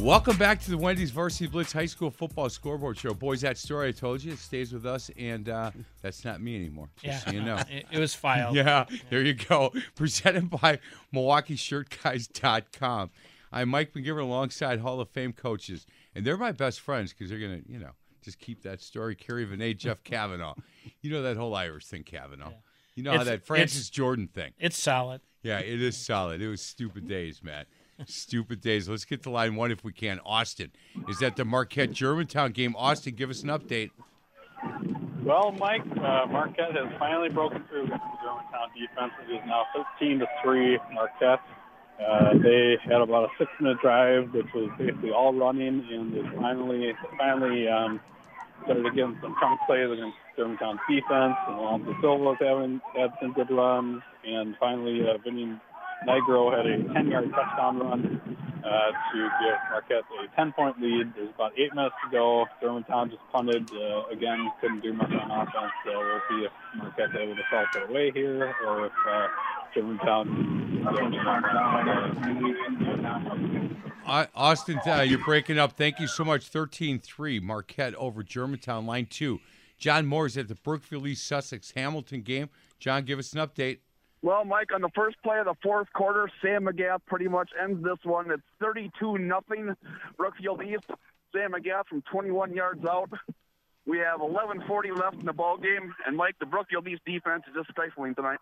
Welcome back to the Wendy's Varsity Blitz High School Football Scoreboard Show. Boys, that story I told you it stays with us, and uh, that's not me anymore. Just Yeah, so you know. it, it was filed. Yeah, there you go. Presented by MilwaukeeShirtGuys.com. I'm Mike McGivern alongside Hall of Fame coaches, and they're my best friends because they're going to, you know, just keep that story. Kerry Vinay, Jeff Kavanaugh. You know that whole Irish thing, Kavanaugh. You know how that Francis Jordan thing. It's solid. Yeah, it is solid. It was stupid days, man. Stupid days. Let's get to line one if we can. Austin is that the Marquette Germantown game. Austin, give us an update. Well, Mike, uh, Marquette has finally broken through the Germantown defense. It is now 13 to three Marquette. Uh, they had about a six-minute drive, which was basically all running, and they finally, finally um, started getting some chunk plays against Germantown's defense. And Alonzo Silva was having had some good runs, and finally, uh, Vinny Nigro had a 10-yard touchdown run uh, to give Marquette a 10-point lead. There's about eight minutes to go. Germantown just punted uh, again, couldn't do much on offense. So we'll see if Marquette's able to salt their way here, or if uh, Germantown. Uh, Austin, uh, you're breaking up. Thank you so much. 13-3, Marquette over Germantown. Line two. John Moore is at the Brookfield East Sussex Hamilton game. John, give us an update. Well, Mike, on the first play of the fourth quarter, Sam McGath pretty much ends this one. It's 32 nothing. Brookfield East. Sam McGath from 21 yards out. We have 11:40 left in the ball game, and Mike, the Brookfield East defense is just stifling tonight.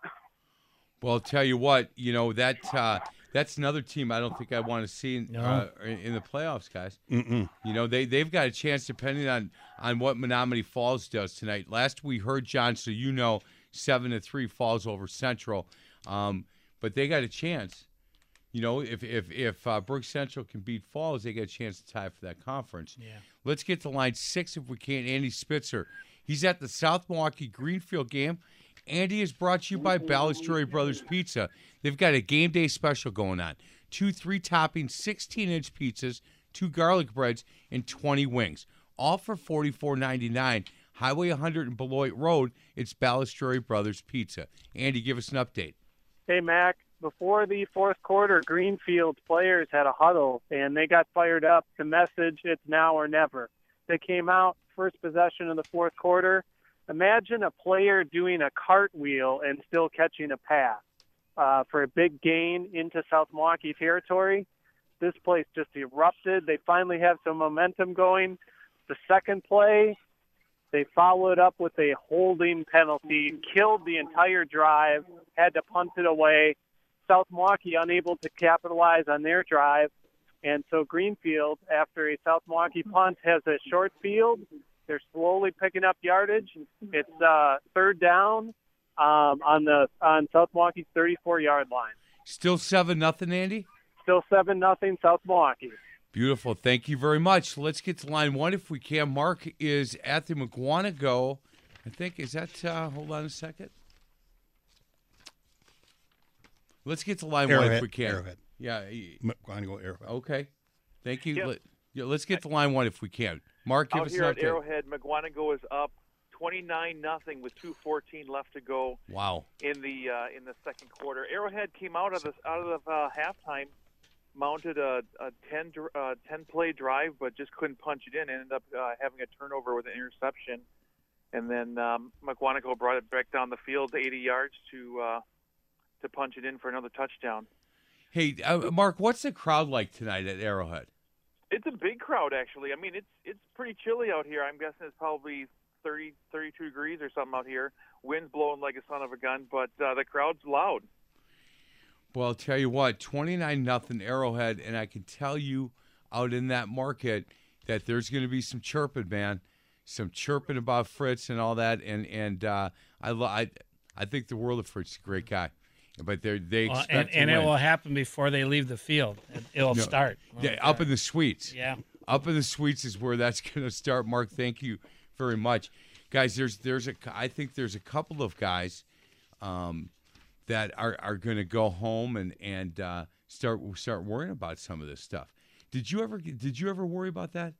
Well, I'll tell you what, you know that uh, that's another team I don't think I want to see in, No. uh, in in the playoffs, guys. Mm-mm. You know they they've got a chance depending on on what Menomonee Falls does tonight. Last we heard, John, so you know seven to three falls over Central, um, but they got a chance. You know, if if if uh, Brook Central can beat Falls, they get a chance to tie for that conference. Yeah. Let's get to line six if we can. Andy Spitzer. He's at the South Milwaukee Greenfield game. Andy is brought to you by Balistreri Brothers Pizza. They've got a game day special going on. Two three topping 16 inch pizzas, two garlic breads, and 20 wings. All for $44.99. Highway 100 and Beloit Road. It's Balistreri Brothers Pizza. Andy, give us an update. Hey, Mac. Before the fourth quarter, Greenfield players had a huddle and they got fired up. The message, it's now or never. They came out first possession of the fourth quarter. Imagine a player doing a cartwheel and still catching a pass uh, for a big gain into South Milwaukee territory. This place just erupted. They finally have some momentum going. The second play, they followed up with a holding penalty, killed the entire drive, had to punt it away. South Milwaukee unable to capitalize on their drive. And so Greenfield, after a South Milwaukee punt, has a short field. They're slowly picking up yardage. It's uh, third down um, on the on South Milwaukee's 34 yard line. Still 7 nothing, Andy? Still seven nothing South Milwaukee. Beautiful. Thank you very much. Let's get to line one if we can. Mark is at the Mukwonago. I think, is that, uh, hold on a second. Let's get to line one if we can. Arrowhead. Yeah. y- I'm going go Arrowhead. Okay. Thank you. Yep. Let, yeah, let's get to line one if we can. Mark, give Out us here an at update. Arrowhead, Mukwonago is up 29 nothing with 2:14 left to go Wow. in the uh, in the second quarter. Arrowhead came out of the out of the uh, halftime, mounted a, a 10 dr- uh, 10 play drive, but just couldn't punch it in. Ended up uh, having a turnover with an interception, and then um, Mukwonago brought it back down the field 80 yards to uh, to punch it in for another touchdown. Hey, uh, Mark, what's the crowd like tonight at Arrowhead? It's a big crowd, actually. I mean, it's it's pretty chilly out here. I'm guessing it's probably 30, 32 degrees or something out here. Wind's blowing like a son of a gun, but uh, the crowd's loud. Well, I'll tell you what, 29 nothing Arrowhead, and I can tell you out in that market that there's going to be some chirping, man, some chirping about Fritz and all that, and and uh, I, lo- I I think the world of Fritz is a great guy, but they they Well, and and it will happen before they leave the field. It, it'll No. start. Yeah, up in the suites. Yeah. Up in the suites is where that's going to start. Mark, thank you very much, guys. There's there's a I think there's a couple of guys um, that are, are going to go home and and uh, start start worrying about some of this stuff. Did you ever did you ever worry about that?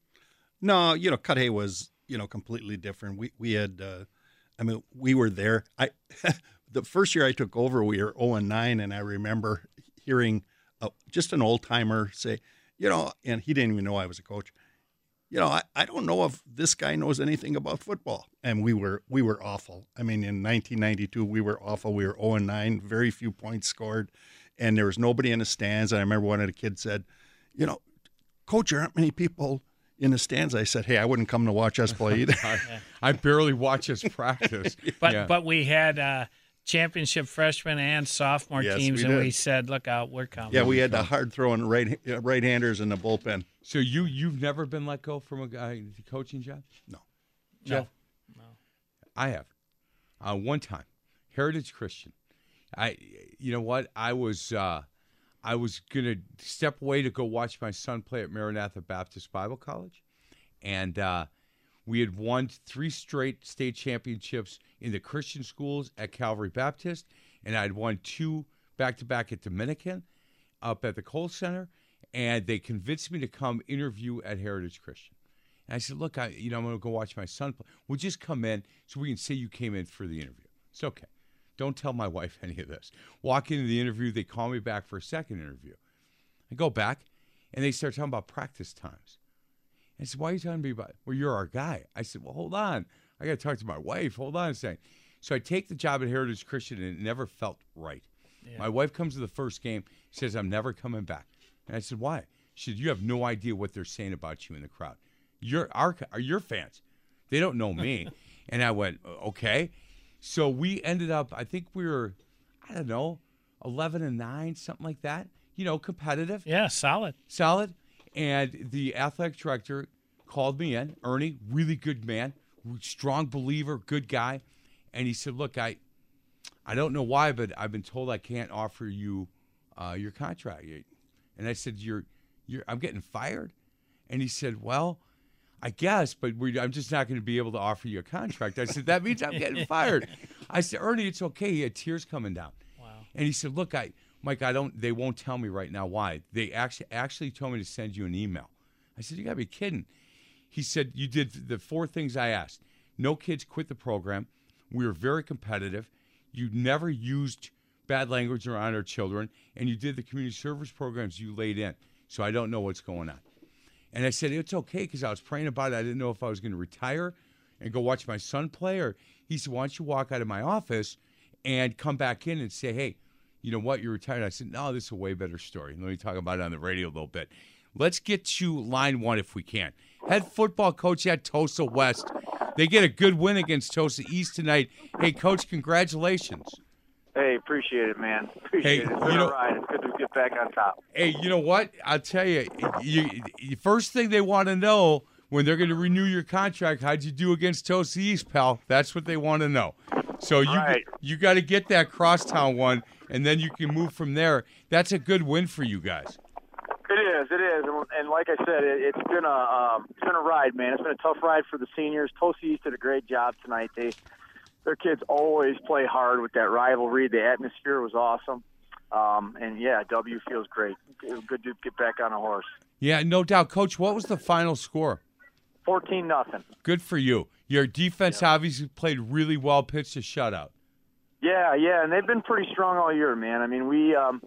No, you know, Cudahy was you know completely different. We we had, uh, I mean, we were there. I the first year I took over, we were zero and nine, and I remember hearing uh, just an old timer say, you know, and he didn't even know I was a coach. You know, I, I don't know if this guy knows anything about football. And we were we were awful. I mean, in 1992, we were awful. We were 0 and 9, very few points scored, and there was nobody in the stands. And I remember one of the kids said, you know, coach, there aren't many people in the stands. I said, hey, I wouldn't come to watch us play either. I, I barely watch us practice. But Yeah. but we had uh, championship freshman and sophomore Yes, teams, we and did. we said, "Look out, we're coming." yeah, we had the hard throwing right uh, right handers in the bullpen. so you you've never been let go from a guy coaching job? No. Jeff? No. I have. Uh, one time, Heritage Christian. I, you know what? I was, uh, I was gonna step away to go watch my son play at Maranatha Baptist Bible College, and uh, we had won three straight state championships in the Christian schools at Calvary Baptist, and I'd won two back to back at Dominican, up at the Cole Center, and they convinced me to come interview at Heritage Christian. And I said, "Look, I, you know, I'm going to go watch my son play. We'll just come in so we can say you came in for the interview. It's okay. Don't tell my wife any of this. Walk into the interview. They call me back for a second interview. I go back, and they start talking about practice times. I said, "Why are you talking to me about? Well, you're our guy." I said, "Well, hold on. I got to talk to my wife. Hold on a second. So I take the job at Heritage Christian, and it never felt right. My wife comes to the first game, says, "I'm never coming back." And I said, "Why?" She said, "You have no idea what they're saying about you in the crowd. You're our are your fans. They don't know me." and I went, "Okay." So we ended up. I think we were, I don't know, eleven and nine, something like that. You know, competitive yeah, solid. solid. And the athletic director called me in. Ernie, really good man, strong believer, good guy. And he said, "Look, I, I don't know why, but I've been told I can't offer you uh, your contract." And I said, "You're, you're, I'm getting fired." And he said, "Well." I guess, but we, I'm just not going to be able to offer you a contract. I said, that means I'm getting fired. I said, Ernie, it's okay. He had tears coming down. Wow. And he said, "Look, I, Mike, I don't. They won't tell me right now why. They actually actually told me to send you an email." I said, "You got to be kidding." He said, "You did the four things I asked. No kids quit the program. We were very competitive. You never used bad language around our children, and you did the community service programs you laid in. So I don't know what's going on." And I said, it's okay because I was praying about it. I didn't know if I was going to retire and go watch my son play. Or he said, why don't you walk out of my office and come back in and say, hey, you know what, you're retired. I said, no, this is a way better story. Let me talk about it on the radio a little bit. Let's get to line one if we can. Head football coach at Tosa West. They get a good win against Tosa East tonight. Hey, coach, congratulations. Hey, appreciate it, man. Appreciate Hey, it. It's you know-. It's good to get back on top. Hey, you know what? I'll tell you, you, you first thing they want to know when they're going to renew your contract, how'd you do against Tosa East, pal? That's what they want to know. So you Right. you got to get that crosstown one, and then you can move from there. That's a good win for you guys. It is. It is. And, and like I said, it, it's been a um, it's been a ride, man. It's been a tough ride for the seniors. Tosa East did a great job tonight. They their kids always play hard with that rivalry. The atmosphere was awesome. Um, and yeah, W feels great. Good to get back on a horse. Yeah, no doubt, Coach. What was the final score? Fourteen nothing. Good for you. Your defense obviously played really well. Pitched a shutout. Yeah, yeah, and they've been pretty strong all year, man. I mean, we um,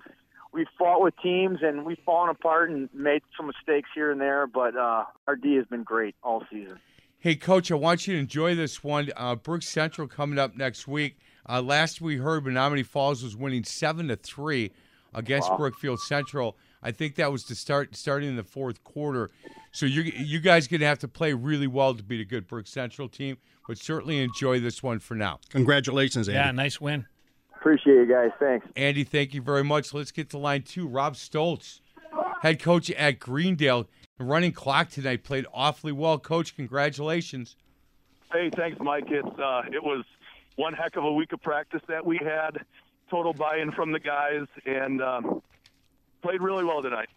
we fought with teams and we've fallen apart and made some mistakes here and there, but uh, our D has been great all season. Hey, Coach, I want you to enjoy this one. Uh, Brooks Central coming up next week. Uh, last we heard, Menomonee Falls was winning seven to three against Brookfield Central. I think that was to start starting in the fourth quarter. So you you guys gonna have to play really well to beat a good Brooks Central team, but certainly enjoy this one for now. Congratulations, Andy. Yeah, nice win. Appreciate you guys. Thanks. Andy, thank you very much. Let's get to line two. Rob Stoltz, head coach at Greendale, running clock tonight, played awfully well. Coach, congratulations. Hey, thanks, Mike. It's uh, it was one heck of a week of practice that we had. Total buy-in from the guys, and um, played really well tonight.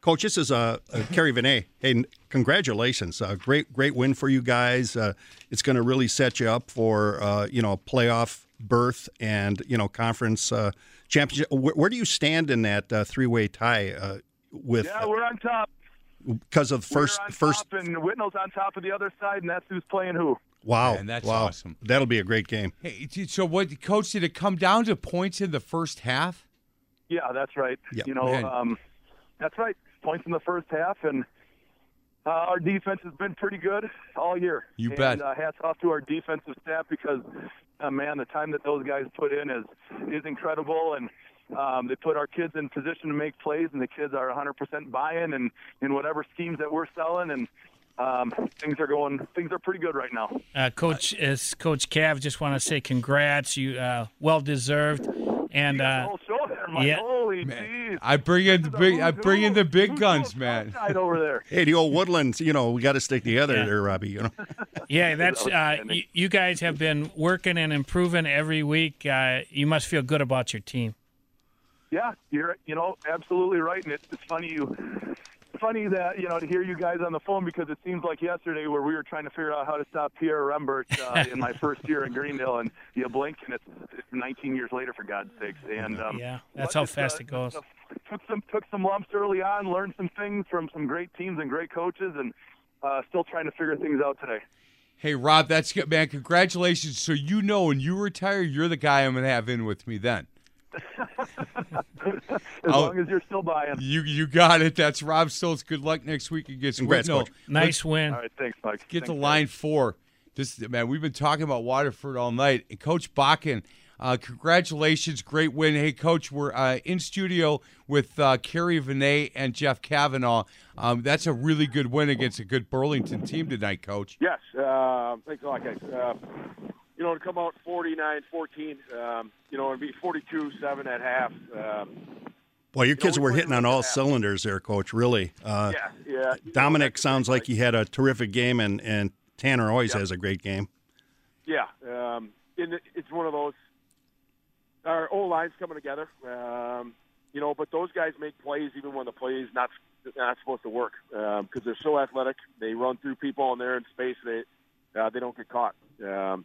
Coach, this is uh, uh, Kerry Vinay. Hey, congratulations! Uh, great, great win for you guys. Uh, it's going to really set you up for uh, you know a playoff berth and you know conference uh, championship. Where, where do you stand in that uh, three-way tie uh, with Yeah, we're on top. because of first we're on first? top, and Whitnall's on top of the other side, and that's who's playing who. Wow, Man, that's wow. awesome. That'll be a great game. Hey, so what, Coach? Did it come down to points in the first half? Yeah, that's right. Yeah. You know, um, that's right. Points in the first half, and uh, our defense has been pretty good all year. You and, bet. Uh, hats off to our defensive staff because, uh, man, the time that those guys put in is is incredible, and um, they put our kids in position to make plays, and the kids are 100% buy-in and in whatever schemes that we're selling, and um, things are going. Things are pretty good right now. Uh, Coach, as Coach Cav, just want to say congrats. You uh, well deserved, and uh, Whole show there, Mike. yeah. Holy Man, jeez. I bring in the big. I bring in the big guns, man. Outside over there. Hey, the old Woodlands. You know, we got to stick together Yeah. there, Robbie. You know. yeah, that's uh, outstanding. you, you guys have been working and improving every week. Uh, you must feel good about your team. Yeah, you're you know absolutely right, and it's, it's funny you funny that you know to hear you guys on the phone because it seems like yesterday where we were trying to figure out how to stop Pierre Rembert uh, in my first year in Greendale, and you blink and it's, it's 19 years later for God's sakes. And um, Yeah, that's how fast uh, it goes. Took some took some lumps early on, learned some things from some great teams and great coaches, and uh, still trying to figure things out today. Hey, Rob, that's good, man. Congratulations. So you know, when you retire, you're the guy I'm gonna have in with me then. As I'll- long as you're still buying. You you got it. That's Rob Stoltz. Good luck next week against Congrats, Whitnall. Coach. Nice win. All right, thanks, Mike. Get to line guys. four. This man, we've been talking about Waterford all night. And Coach Bakken, uh, congratulations, great win. Hey, Coach, we're uh, in studio with uh, Kerry Vinay and Jeff Kavanaugh. Um, that's a really good win against a good Burlington team tonight, Coach. Yes, uh, thanks a lot, guys. You know, to come out 49-14, um, you know, and be 42-7 at half. Um, Boy, your kids we were hitting on all cylinders there, Coach. Really. Uh, yeah, yeah. Dominic sounds like he had a terrific game, and, and Tanner always has a great game. Yeah, um, it's one of those. Our old line's coming together, um, you know, but those guys make plays even when the play is not not supposed to work because they're so athletic. They run through people and they're in space. They uh, they don't get caught. Um,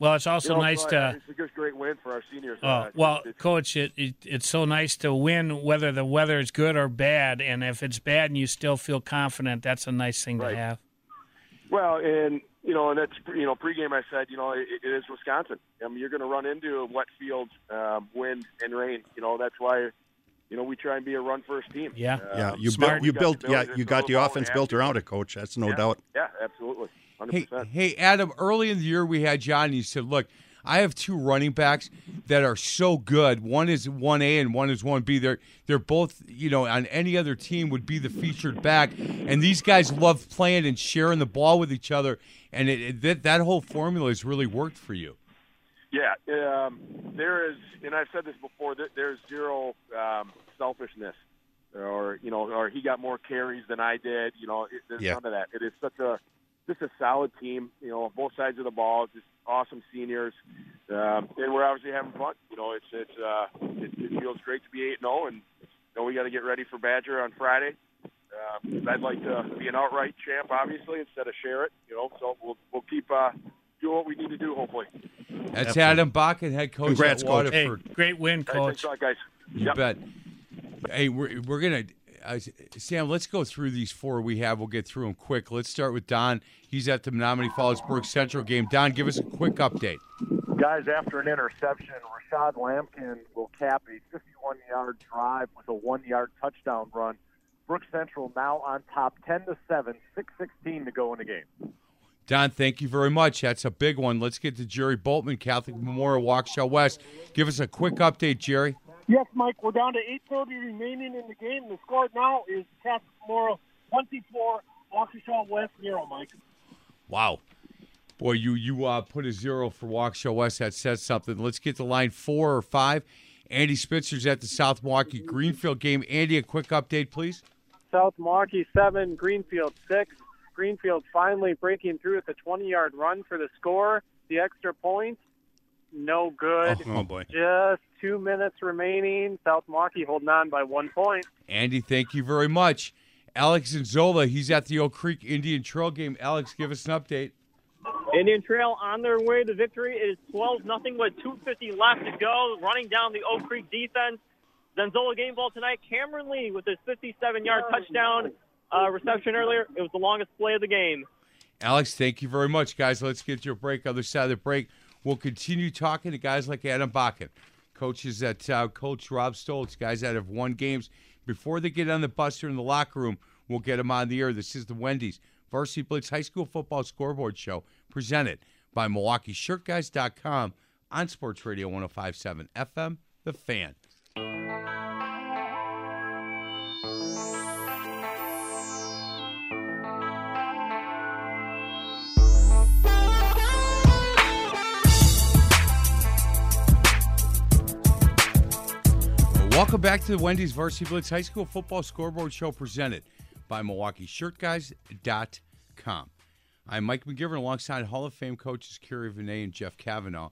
Well, it's also you know, nice so to. I- It's a good, great win for our seniors. Uh, well, it's- coach, it, it it's so nice to win whether the weather is good or bad, and if it's bad and you still feel confident, that's a nice thing Right. to have. Well, and you know, and that's you know, pregame I said, you know, it, it is Wisconsin. I mean, you're going to run into a wet field, um, wind and rain. You know, that's why, you know, we try and be a run first team. Yeah. Uh, Yeah, you smart. built. You built. Yeah, you got the the offense and built have around it, Coach. That's no yeah, doubt. Yeah, absolutely, hundred Hey, percent. hey, Adam. Early in the year, we had John. And he said, "Look, I have two running backs that are so good. One is one A and one is one B. They're they're both, you know, on any other team would be the featured back. And these guys love playing and sharing the ball with each other. And it, it, that that whole formula has really worked for you. Yeah, um, there is, and I've said this before. There, there's zero um, selfishness, or you know, or he got more carries than I did. You know, it, there's Yeah. none of that. It is such a just a solid team. You know, both sides of the ball, just awesome seniors, um, and we're obviously having fun. You know, it's it's uh, it, it feels great to be eight and zero, and you know we got to get ready for Badger on Friday. Um, I'd like to be an outright champ, obviously, instead of share it. You know, so we'll we'll keep uh, doing what we need to do. Hopefully. That's Absolutely. Adam Bakken, head coach Congrats, at Coach. Hey, Waterford. great win, All right, thanks coach. a lot, guys. You Yep. bet. Hey, we're we're gonna uh, Sam. Let's go through these four we have. We'll get through them quick. Let's start with Don. He's at the Menomonee Falls Brook Central game. Don, give us a quick update. Guys, after an interception, Rashad Lampkin will cap a 51 yard drive with a one yard touchdown run. Brook Central now on top 10 to 7, 616 to go in the game. Don, thank you very much. That's a big one. Let's get to Jerry Boltman, Catholic Memorial, Waukesha West. Give us a quick update, Jerry. Yes, Mike, we're down to 8.30 remaining in the game. The score now is Catholic Memorial 24, Waukesha West 0, Mike. Wow. Boy, you you uh, put a zero for Waukesha West. That says something. Let's get to line four or five. Andy Spitzer's at the South Milwaukee Greenfield game. Andy, a quick update, please. South Milwaukee seven, Greenfield six. Greenfield finally breaking through with a 20-yard run for the score. The extra point, no good. Oh, oh, boy. Just two minutes remaining. South Milwaukee holding on by one point. Andy, thank you very much. Alex and Zola, he's at the Oak Creek Indian Trail game. Alex, give us an update. Indian Trail on their way to victory. It is 12 nothing with 2.50 left to go. Running down the Oak Creek defense. Zenzola game ball tonight. Cameron Lee with his 57 yard touchdown uh, reception earlier. It was the longest play of the game. Alex, thank you very much, guys. Let's get to a break. Other side of the break, we'll continue talking to guys like Adam Bakken, coaches that uh, coach Rob Stoltz, guys that have won games. Before they get on the bus or in the locker room, we'll get them on the air. This is the Wendy's Varsity Blitz High School Football Scoreboard Show, presented by MilwaukeeShirtGuys.com on Sports Radio 1057 FM, The Fan. Welcome back to the Wendy's Varsity Blitz High School Football Scoreboard Show presented by MilwaukeeShirtGuys.com. I'm Mike McGivern alongside Hall of Fame coaches Kerry Vinay and Jeff Kavanaugh.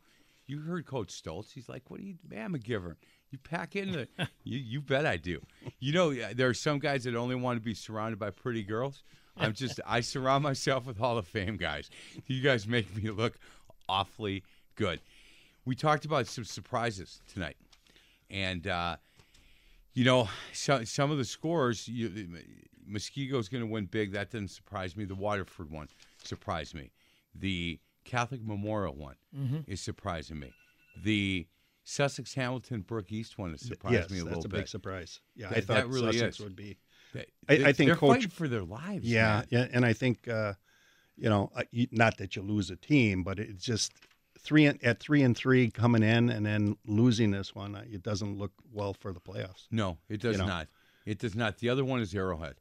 You heard Coach Stoltz. He's like, "What do you, man, McGivern? You pack in the, you, you bet I do. You know, there are some guys that only want to be surrounded by pretty girls. I'm just, I surround myself with Hall of Fame guys. You guys make me look awfully good. We talked about some surprises tonight, and uh, you know, so, some of the scores, you, Muskego's going to win big. That didn't surprise me. The Waterford one surprised me. The Catholic Memorial one Mhm. is surprising me. The Sussex Hamilton Brook East one has surprised yes, me a little bit. that's a bit. big surprise. Yeah, That- I thought that really Sussex is. would be. They- I, I think they're Coach, fighting for their lives. Yeah, man. yeah, and I think uh, you know, uh, not that you lose a team, but it's just three at three and three coming in, and then losing this one. uh, It doesn't look well for the playoffs. No, it does You know? not. It does not. The other one is Arrowhead.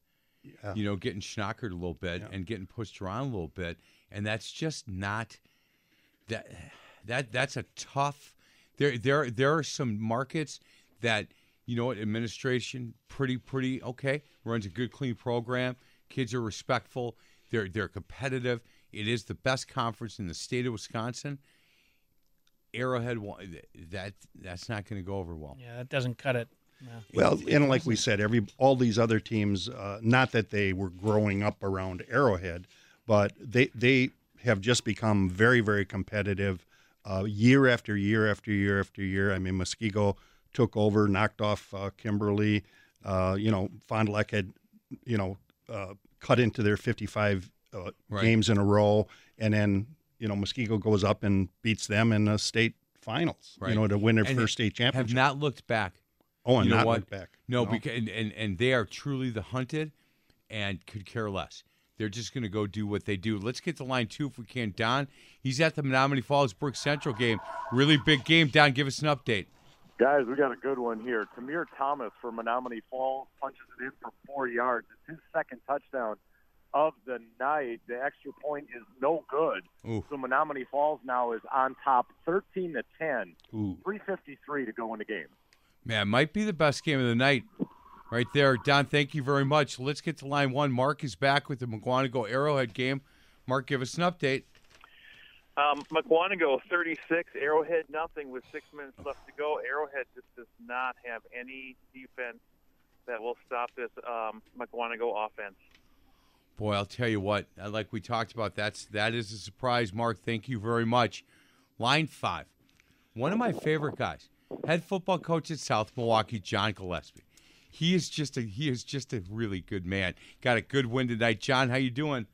Yeah. You know, getting schnockered a little bit and getting pushed around a little bit, and that's just not that. That that's a tough. There there there are some markets that you know what administration pretty pretty okay runs a good clean program. Kids are respectful. They're they're competitive. It is the best conference in the state of Wisconsin. Arrowhead that that's not going to go over well. Yeah, that doesn't cut it. No. Well, and like we said, every all these other teams, uh, not that they were growing up around Arrowhead, but they they have just become very very competitive, uh, year after year after year after year. I mean, Muskego took over, knocked off uh, Kimberly. Uh, you know, Fond du Lac had, you know, uh, cut into their 55 uh, Right. games in a row, and then you know Muskego goes up and beats them in the state finals. Right. You know, to win their And first state championship. Have not looked back. Oh, and you know not what? looked back. No, No. because and, and and they are truly the hunted, and could care less. They're just going to go do what they do. Let's get to line two if we can. Don, he's at the Menomonee Falls Brook Central game. Really big game. Don, give us an update. Guys, we got a good one here. Tamir Thomas for Menomonee Falls punches it in for four yards. It's his second touchdown of the night. The extra point is no good. Ooh. So Menomonee Falls now is on top 13 to 10. Ooh. 353 to go in the game. Man, might be the best game of the night. Right there. Don, thank you very much. Let's get to line one. Mark is back with the Mukwonago Arrowhead game. Mark, give us an update. Um, Mukwonago 36, Arrowhead nothing with six minutes left to go. Arrowhead just does not have any defense that will stop this um, Mukwonago offense. Boy, I'll tell you what. uh, Like we talked about, that's that is a surprise. Mark, thank you very much. Line five, one of my favorite guys, head football coach at South Milwaukee, John Gillespie. He is just a he is just a really good man. Got a good win tonight, John. How you doing?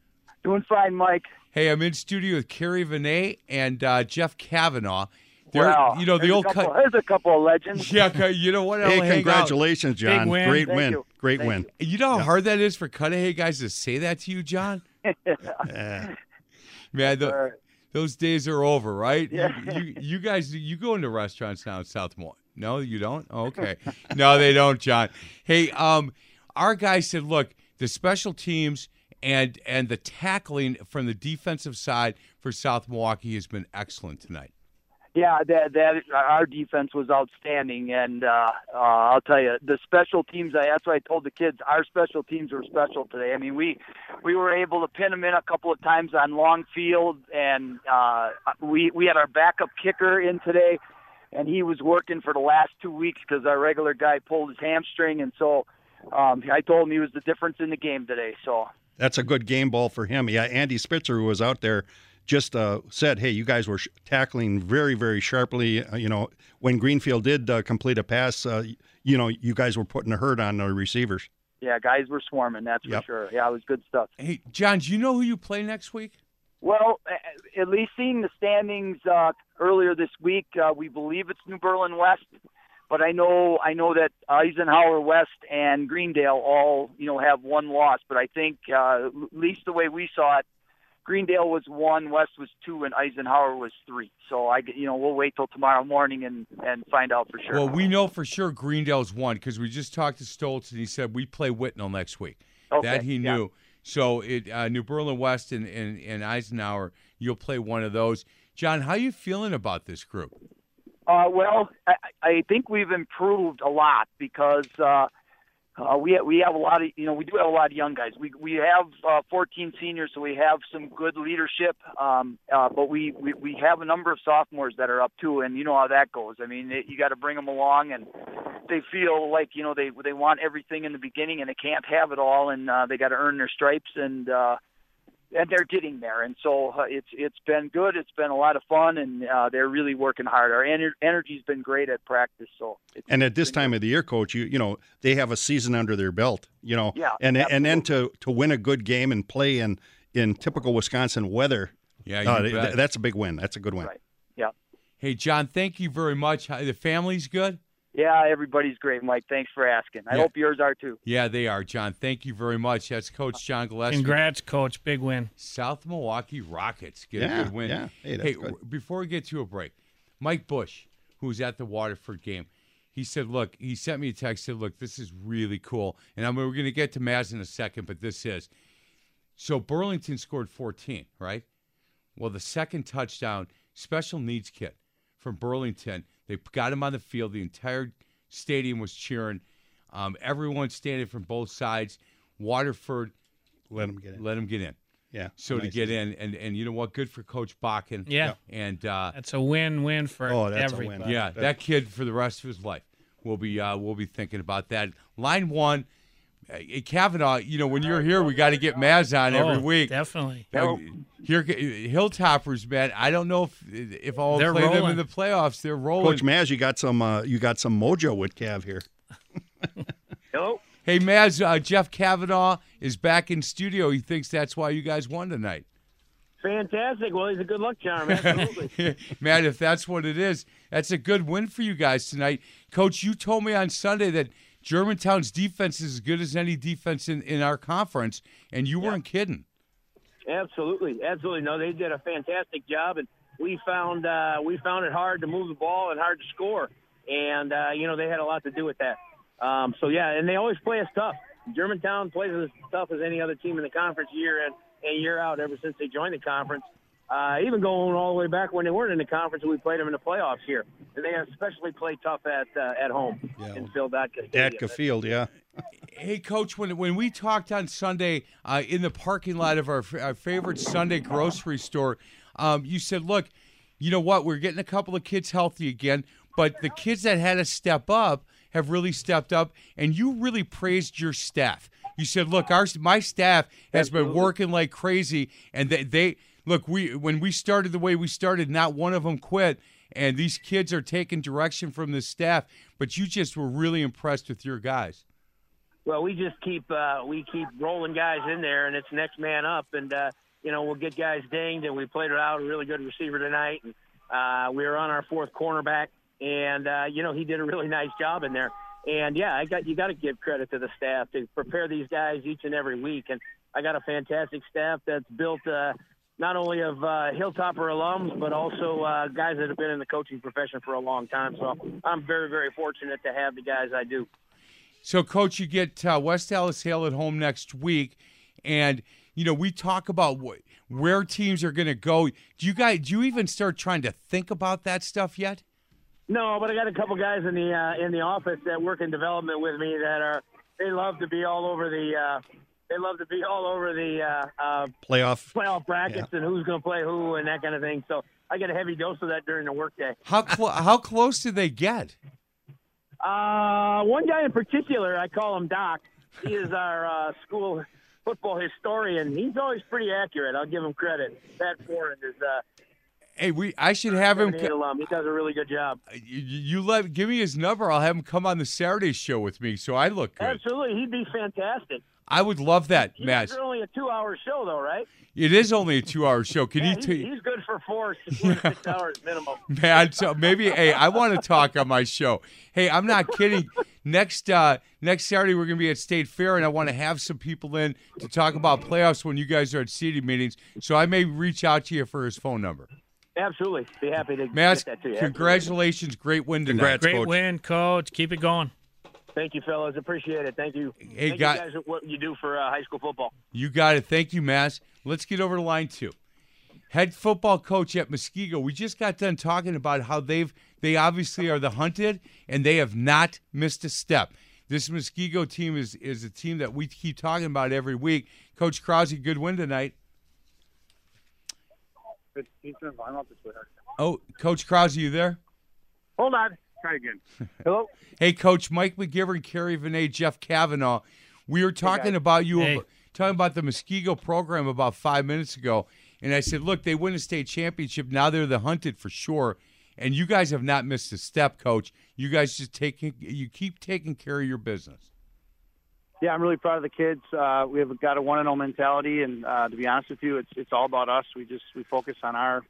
Doing fine, Mike. Hey, I'm in studio with Kerry Vinay and uh, Jeff Kavanaugh. They're, Wow. you know, the There's a old couple, cut. There's a couple of legends. Yeah, you know what? I'll Hey, hang out. congratulations, John. Win. Great Thank win. you. Great Thank win. You know how hard that is for Cudahy guys to say that to you, John? Yeah. Man, the, those days are over, right? You- Yeah. You, you, guys, you go into restaurants now in South Moore. No, you don't? Okay. no, they don't, John. Hey, um, our guy said, look, the special teams and and the tackling from the defensive side for South Milwaukee has been excellent tonight. Yeah, that that our defense was outstanding, and uh, uh, I'll tell you, the special teams. I that's what I told the kids. Our special teams were special today. I mean, we we were able to pin them in a couple of times on long field, and uh, we we had our backup kicker in today, and he was working for the last two weeks because our regular guy pulled his hamstring, and so um, I told him he was the difference in the game today. So That's a good game ball for him. Yeah, Andy Spitzer, who was out there, just uh, said, "Hey, you guys were sh- tackling very, very sharply. Uh, you know, when Greenfield did uh, complete a pass, uh, you know, you guys were putting a hurt on the receivers." yeah, guys were swarming. That's Yep. for sure. Yeah, it was good stuff. Hey, John, do you know who you play next week? Well, at least seeing the standings uh, earlier this week, uh, we believe it's New Berlin West. But I know I know that Eisenhower West and Greendale all you know have one loss. But I think uh, at least the way we saw it, Greendale was one, West was two, and Eisenhower was three. So I you know we'll wait till tomorrow morning and and find out for sure. Well, we know for sure Greendale's won because we just talked to Stoltz and he said we play Whitnall next week. Okay, that he yeah. knew. So it uh, New Berlin West and, and, and Eisenhower, you'll play one of those. John, how are you feeling about this group? Uh, well, I, I think we've improved a lot because uh, uh, we we have a lot of you know we do have a lot of young guys. We we have uh, 14 seniors, so we have some good leadership. Um, uh, but we, we we have a number of sophomores that are up too, and you know how that goes. I mean, it, you got to bring them along, and they feel like you know they they want everything in the beginning, and they can't have it all, and uh, they got to earn their stripes and. Uh, and they're getting there, and so uh, it's it's been good. It's been a lot of fun, and uh, they're really working hard. Our ener- energy's been great at practice, so it's And at this time of the year, coach, you you know they have a season under their belt. You know, Yeah, and and then to to win a good game and play in in typical Wisconsin weather. Yeah, you uh, bet. th- that's a big win. That's a good win. yeah, Hey, John, thank you very much. The family's good? Yeah. Everybody's great, Mike. Thanks for asking. I Yeah. hope yours are too. Yeah, they are, John. Thank you very much. That's Coach John Gillespie. Congrats, Coach. Big win. South Milwaukee Rockets get Yeah, a good win. yeah. Hey, that's good. before we get to a break, Mike Bush, who was at the Waterford game, he said, "Look," he sent me a text. Said, "Look, this is really cool." And I'm, we're going to get to Maz in a second, but this is so. Burlington scored 14, right? Well, the second touchdown, special needs kid from Burlington. They got him on the field. The entire stadium was cheering. Um, everyone standing from both sides. Waterford let him get in. Let him get in. Yeah. So to get in, and and you know what? Good for Coach Bakken. Yeah. And uh, That's a win-win for Oh, that's a win. everybody. yeah, that kid for the rest of his life will be uh, will be thinking about that. Line one, Kavanaugh. You know, when you're here, we got to get Maz on every Oh, week. definitely. Here, Hilltoppers, man. I don't know if if I'll They're play them in the playoffs. They're rolling. Coach Maz, you got some uh, you got some mojo with Cav here. Hello. Hey, Maz, uh, Jeff Kavanaugh is back in studio. He thinks that's why you guys won tonight. Fantastic. Well, he's a good luck charm. Absolutely. Matt, if that's what it is, that's a good win for you guys tonight. Coach, you told me on Sunday that Germantown's defense is as good as any defense in, in our conference, and you weren't kidding. Absolutely, absolutely. No, they did a fantastic job, and we found uh, we found it hard to move the ball and hard to score, and uh, you know they had a lot to do with that. Um, so yeah, and they always play us tough. Germantown plays as tough as any other team in the conference year in and year out ever since they joined the conference. Uh, even going all the way back when they weren't in the conference, and we played them in the playoffs here, and they especially play tough at uh, at home in Phil Datka Field, yeah. Hey, Coach, when when we talked on Sunday uh, in the parking lot of our, our favorite Sunday grocery store, um, you said, "Look, you know what? We're getting a couple of kids healthy again, but the kids that had to step up have really stepped up, and you really praised your staff. You said, "Look, our my staff has been working like crazy, and they, they look. We when we started the way we started, not one of them quit." And these kids are taking direction from the staff, but you just were really impressed with your guys. Well, we just keep uh, we keep rolling guys in there, and it's next man up, and uh, you know we'll get guys dinged, and we played it out a really good receiver tonight, and uh, we were on our fourth cornerback, and uh, you know he did a really nice job in there, and yeah, I got you got to give credit to the staff to prepare these guys each and every week, and I got a fantastic staff that's built. Uh, not only of uh, Hilltopper alums, but also uh, guys that have been in the coaching profession for a long time. So I'm very, very fortunate to have the guys I do. So, Coach, you get uh, West Allis Hale at home next week, and you know, we talk about wh- where teams are going to go. Do you guys? Do you even start trying to think about that stuff yet? No, but I got a couple guys in the uh, in the office that work in development with me that are they love to be all over the uh, they love to be all over the uh, uh, Playoff. playoff brackets and who's going to play who and that kind of thing. So I get a heavy dose of that during the workday. How clo- how close do they get? Uh, one guy in particular, I call him Doc. He is our uh, school football historian. He's always pretty accurate. I'll give him credit. Pat Foran is uh, Hey, we I should have him. alum. He does a really good job. You, you let give me his number. I'll have him come on the Saturday show with me, so I look good. Absolutely, he'd be fantastic. I would love that, You Matt. guys are only a two-hour show, though, right? It is only a two-hour show. Can Yeah, you? he's, T- he's good for four, four to six hours minimum. Man, so maybe hey, I want to talk on my show. Hey, I'm not kidding. Next uh next Saturday we're gonna be at State Fair and I want to have some people in to talk about playoffs when you guys are at seating meetings. So I may reach out to you for his phone number. Absolutely, be happy to Matt, get that to you. congratulations, great win tonight. Great win, coach. Keep it going. Thank you, fellas. Appreciate it. Thank you. Hey, Thank guy- you guys, what you do for uh, high school football. You got it. Thank you, Maz. Let's get over to line two. Head football coach at Muskego. We just got done talking about how they've they obviously are the hunted and they have not missed a step. This Muskego team is is a team that we keep talking about every week. Coach Krause, good win tonight. Oh, Coach Krause, you there? Hold on. Try again. Hello? Hey, Coach Mike McGivern, Kerry Vinay, Jeff Kavanaugh. We were talking guys. about you, Hey. talking about the Muskego program about five minutes ago, and I said, look, they win a state championship. Now they're the hunted for sure, and you guys have not missed a step, Coach. You guys just taking, you keep taking care of your business. Yeah, I'm really proud of the kids. Uh, we have got a one and zero mentality, and uh, to be honest with you, it's it's all about us. We just we focus on our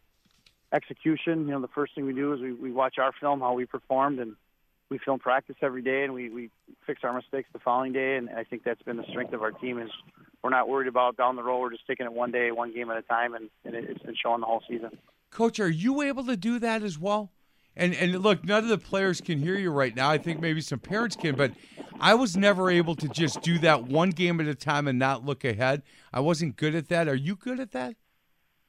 execution. You know, the first thing we do is we, we watch our film, how we performed, and we film practice every day, and we we fix our mistakes the following day. And I think that's been the strength of our team is we're not worried about down the road. We're just taking it one day, one game at a time, and, and it, it's been showing the whole season. Coach, are you able to do that as well? And and look, none of the players can hear you right now. I think maybe some parents can, but I was never able to just do that one game at a time and not look ahead. I wasn't good at that. Are you good at that?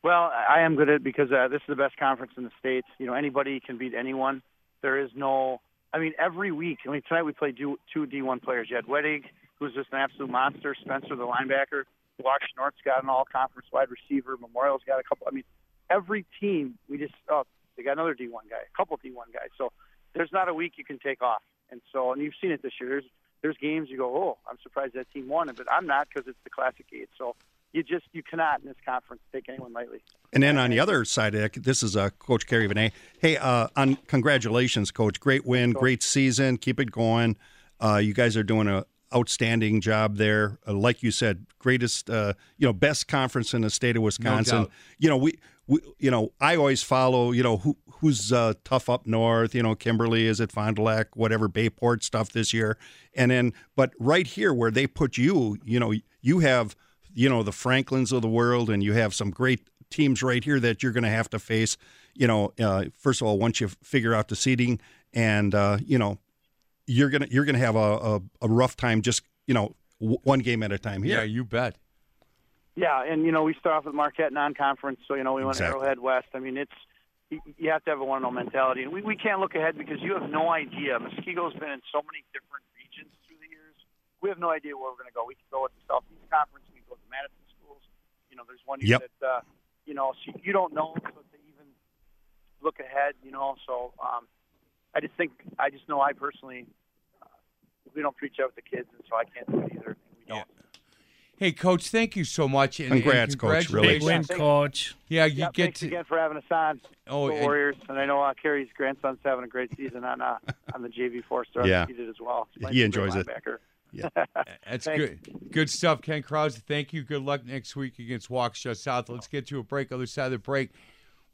Well, I am good at it because uh, this is the best conference in the states. You know, anybody can beat anyone. There is no. I mean, every week. I mean, tonight we played two two D1 players. You had who's just an absolute monster. Spencer, the linebacker. Walk Schnort's got an all-conference wide receiver. Memorial's got a couple. I mean, every team we just. Oh, they got another D1 guy, a couple D1 guys. So there's not a week you can take off. And so, and you've seen it this year. There's there's games you go, oh, I'm surprised that team won, it, but I'm not because it's the Classic Eight. So you just you cannot in this conference take anyone lightly. And then on the other side, of that, this is uh, Coach Kerry Vinay. Hey, uh, on congratulations, Coach! Great win, great season. Keep it going. Uh, you guys are doing a outstanding job there. Uh, like you said, greatest, uh, you know, best conference in the state of Wisconsin. doubt. you know, we, we, you know, I always follow, you know, who who's uh, tough up north. You know, Kimberly is it Fond du Lac, whatever Bayport stuff this year, and then but right here where they put you, you know, you have, you know, the Franklins of the world, and you have some great teams right here that you're going to have to face. You know, uh, first of all, once you figure out the seating, and uh, you know, you're gonna you're gonna have a, a, a rough time just you know w- one game at a time here. Yeah, you bet. Yeah, and you know we start off with Marquette non-conference, so you know we went Exactly. Arrowhead West. I mean, it's you, you have to have a one-and-oh mentality, and we we can't look ahead because you have no idea. Muskego's been in so many different regions through the years. We have no idea where we're going to go. We can go with the Southeast Conference. We can go to Madison schools. You know, there's one year Yep. that uh, you know so you don't know so to even look ahead. You know, so um, I just think I just know I personally uh, we don't preach out with the kids, and so I can't do it either. And we don't. Hey, Coach, thank you so much. And, and Coach, really. Big win, coach. Yeah, you Yeah, get thanks to. again for having us on. Oh, the and- Warriors, and I know uh, Kerry's grandson's having a great season on uh, on the JV four star. Yeah. he did as well. He's He enjoys it. linebacker. Yeah. That's good. Good stuff, Ken Krause. Thank you. Good luck next week against Waukesha South. Let's get to a break. Other side of the break,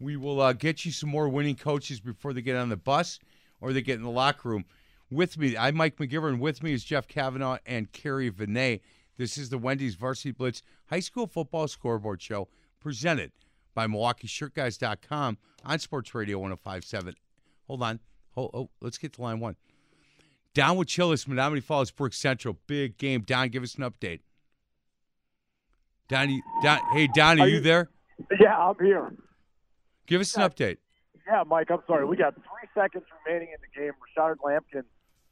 we will uh, get you some more winning coaches before they get on the bus or they get in the locker room. With me, I'm Mike McGivern. With me is Jeff Kavanaugh and Kerry Vinay. This is the Wendy's Varsity Blitz High School Football Scoreboard Show presented by MilwaukeeShirtGuys.com on Sports Radio 1057. Hold on. Oh, oh, let's get to line one. Down with Chillis, Menomonee Falls, Brook Central. Big game. Don, give us an update. Donnie, Don, hey Donnie, Are you you- there? Yeah, I'm here. Give us an update. Yeah, Mike, I'm sorry. We got three seconds remaining in the game. Rashard Lampkin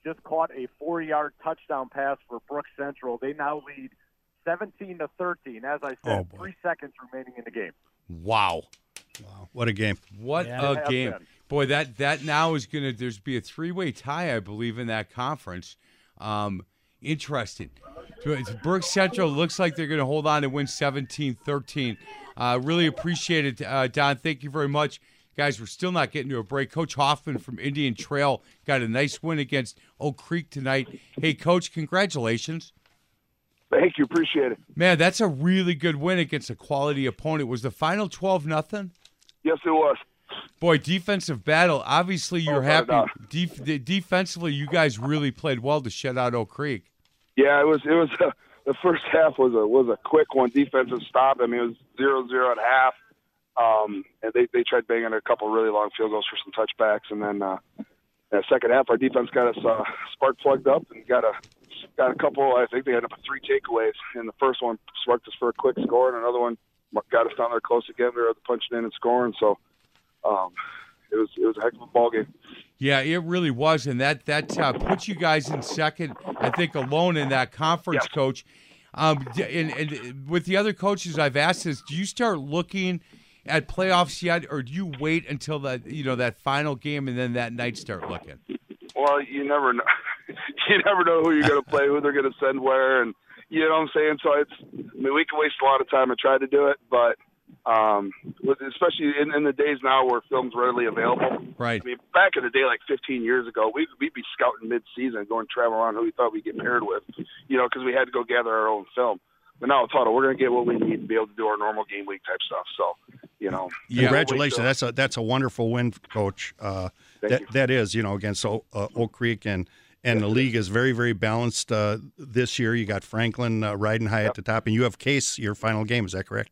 just caught a four yard touchdown pass for Brooks Central. They now lead 17 to 13. As I Oh, said, boy. three seconds remaining in the game. Wow. Wow, what a game! What Yeah. a game. been. Boy, that that now is going to there's be a three-way tie I believe in that conference. Um interesting. Brooks Central looks like they're going to hold on and win 17-13. Uh, really appreciate it uh, Don. Thank you very much. Guys, we're still not getting to a break. Coach Hoffman from Indian Trail got a nice win against Oak Creek tonight. Hey coach, congratulations. Thank you. Appreciate it. Man, that's a really good win against a quality opponent. Was the final 12 nothing? Yes, it was. Boy, defensive battle. Obviously, you're no happy. Def- defensively, you guys really played well to shut out Oak Creek. Yeah, it was. It was. Uh, the first half was a was a quick one, defensive stop. I mean, it was zero zero at half, um, and they they tried banging a couple really long field goals for some touchbacks, and then uh, in the second half, our defense got us uh, spark plugged up and got a got a couple. I think they had up three takeaways, and the first one sparked us for a quick score, and another one got us down there close again. We were punching in and scoring, so um, it was it was a heck of a ball game. Yeah, it really was, and that that uh, puts you guys in second. I think alone in that conference, coach. Um, and, and with the other coaches, I've asked this: Do you start looking at playoffs yet, or do you wait until that you know that final game and then that night start looking? Well, you never know. you never know who you're going to play, who they're going to send where, and you know what I'm saying. So it's. I mean, we can waste a lot of time and try to do it, but um, with, especially in, in the days now where film's readily available. Right. I mean, back in the day, like 15 years ago, we'd, we'd be scouting mid-season, going travel around who we thought we'd get paired with, you know, because we had to go gather our own film. But now it's Hudl. We're going to get what we need to be able to do our normal game week type stuff. So, you know, Congratulations! That's a that's a wonderful win, Coach. Uh, that you. that is, you know, against O- uh, Oak Creek and and the league is very very balanced uh, this year. You got Franklin uh, riding high at the top, and you have Case your final game. Is that correct?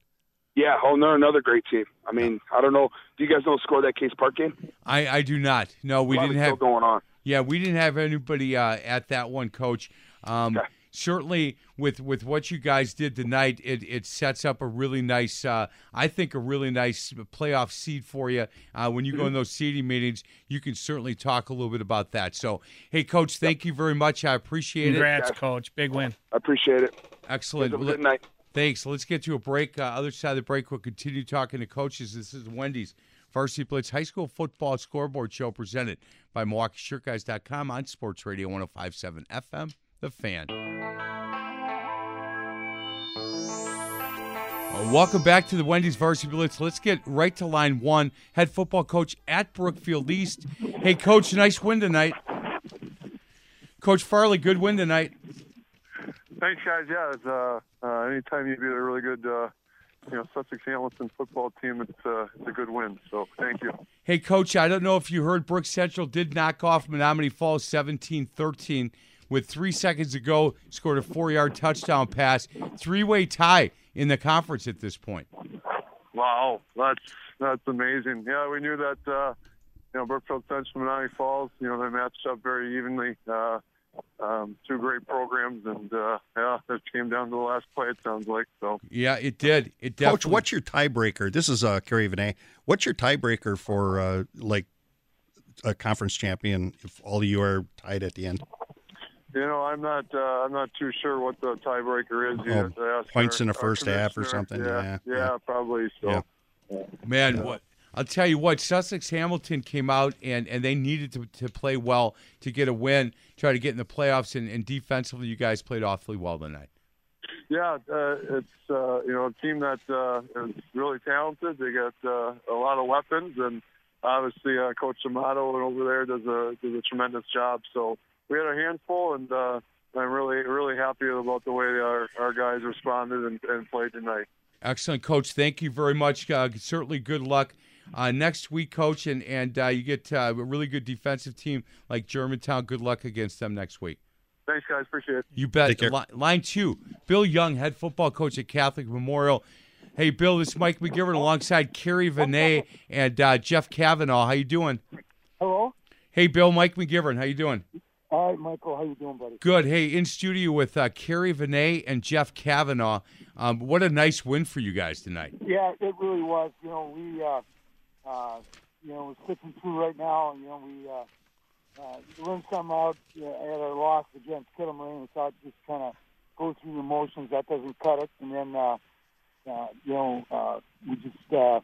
Yeah, oh, they're another great team. I mean, I don't know. Do you guys know the score of that Case Park game? I, I do not. No, we didn't have going on. Yeah, we didn't have anybody uh, at that one, Coach. Um, Certainly, with with what you guys did tonight, it, it sets up a really nice, uh, I think, a really nice playoff seed for you. Uh, when you go in those seeding meetings, you can certainly talk a little bit about that. So, hey, Coach, thank you very much. I appreciate Congrats, it. Congrats, Coach. Big win. I appreciate it. Excellent. Have a good night. Thanks. Let's get to a break. Uh, other side of the break, we'll continue talking to coaches. This is Wendy's Varsity Blitz High School Football Scoreboard Show presented by MilwaukeeShirtGuys.com on Sports Radio 1057 FM, The Fan. Uh, welcome back to the Wendy's Varsity Blitz. Let's get right to line one. Head football coach at Brookfield East. Hey, coach, nice win tonight. Coach Farley, good win tonight. Thanks, guys. Yeah, it's, uh, uh, anytime you beat a really good, uh, you know, Sussex Hamilton football team, it's, uh, it's a good win. So thank you. Hey, Coach, I don't know if you heard Brook Central did knock off Menomonee Falls 17 13 with three seconds to go, scored a four yard touchdown pass. Three way tie in the conference at this point. Wow, that's that's amazing. Yeah, we knew that. Uh, you know, Brookfield Central, and Menomonee Falls. You know, they matched up very evenly. Uh, um, two great programs, and uh, yeah, it came down to the last play. It sounds like so. Yeah, it did. It definitely. Coach, what's your tiebreaker? This is uh, Kerry Vinay. What's your tiebreaker for uh, like a conference champion if all of you are tied at the end? You know, I'm not. Uh, I'm not too sure what the tiebreaker is. Oh, have to ask points our- in the first half or commissioner. something, Yeah, yeah, yeah, probably. So. Yeah. Man, what I'll tell you what, Sussex Hamilton came out and, and they needed to, to play well to get a win, try to get in the playoffs, and, and defensively, you guys played awfully well tonight. Yeah, uh, it's uh, you know a team that uh, is really talented. They got uh, a lot of weapons, and obviously uh, Coach Amato over there does a does a tremendous job. So we had a handful, and uh, I'm really really happy about the way our our guys responded and, and played tonight. Excellent, Coach. Thank you very much. Uh, certainly, good luck uh, next week, Coach, and and uh, you get uh, a really good defensive team like Germantown. Good luck against them next week. Thanks, guys. Appreciate it. You bet. Take care. Line two, Bill Young, head football coach at Catholic Memorial. Hey, Bill, this is Mike McGivern alongside Kerry Vinay and uh, Jeff Kavanaugh. How you doing? Hello. Hey, Bill, Mike McGivern. How you doing? All right, Michael, how you doing, buddy? Good. Hey, in studio with uh, Kerry Vinay and Jeff Kavanaugh. Um, what a nice win for you guys tonight. Yeah, it really was. You know, we, uh, uh, you know, we're six and two right now, you know, we uh, uh, learned something out uh, at our loss against Kittle. We thought just kind of go through the motions. That doesn't cut it, and then uh, uh, you know, uh, we just uh,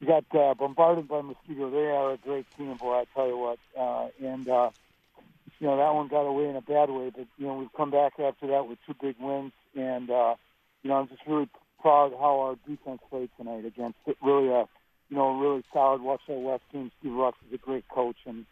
we got uh, bombarded by Mosquito. They are a great team, boy. I tell you what, uh, and. Uh, you know that one got away in a bad way, but you know we've come back after that with two big wins, and uh, you know I'm just really proud how our defense played tonight against really a you know really solid Waukesha West team. Steve Rux is a great coach, and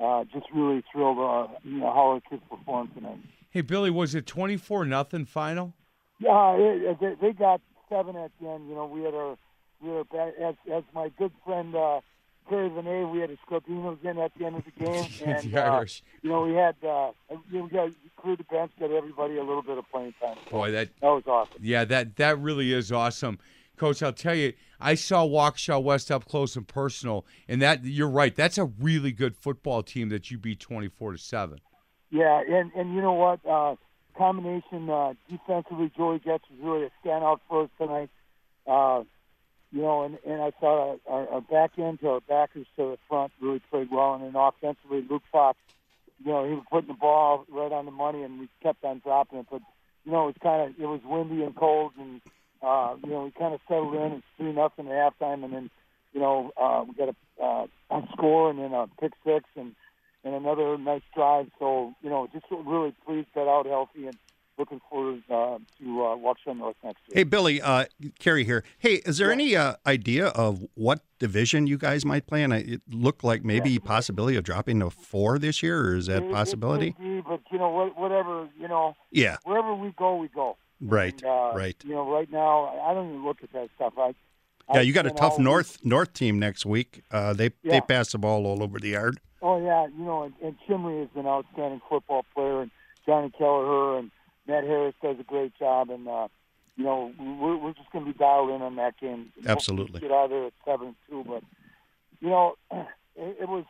uh, just really thrilled uh, you know how our kids performed tonight. Hey, Billy, was it twenty four nothing final? Yeah, it, it, they got seven at the end. You know we had our we were as as my good friend. Uh, Terry Vinay, we had a Scorpinos in at the end of the game, and the uh, you know we had uh, you know, we got cleared the bench, got everybody a little bit of playing time. Boy, that that was awesome. Yeah, that that really is awesome, Coach. I'll tell you, I saw Waukesha West up close and personal, and that you're right. That's a really good football team that you beat twenty four to seven. Yeah, and and you know what? Uh, combination uh, defensively, Joey Getz was really a standout for us tonight. Uh, you know, and, and I thought our, our, our back end to our backers to the front really played well, and then offensively, Luke Fox, you know, he was putting the ball right on the money, and we kept on dropping it. But you know, it was kind of it was windy and cold, and uh, you know, we kind of settled in. It's three nothing at halftime, and then you know, uh, we got a, uh, a score and then a pick six and and another nice drive. So you know, just really pleased got out healthy and looking forward uh, to uh, Waukesha North next year. Hey, Billy, uh, Kerry here. Hey, is there any uh, idea of what division you guys might play in? I- It looked like maybe possibility of dropping to four this year, or is that It- it possibility? could be, but you know, what, whatever you know, Yeah. wherever we go, we go. Right, And, uh, right. You know, right now, I don't even look at that stuff. I Yeah, I you got a tough North North team next week. Uh, they Yeah. they pass the ball all over the yard. Oh yeah, you know, and, and Chimley is an outstanding football player, and Johnny Kelleher and Matt Harris does a great job, and uh, you know, we're, we're just going to be dialed in on that game. Absolutely. Get out of there at seven two, but you know, it, it was,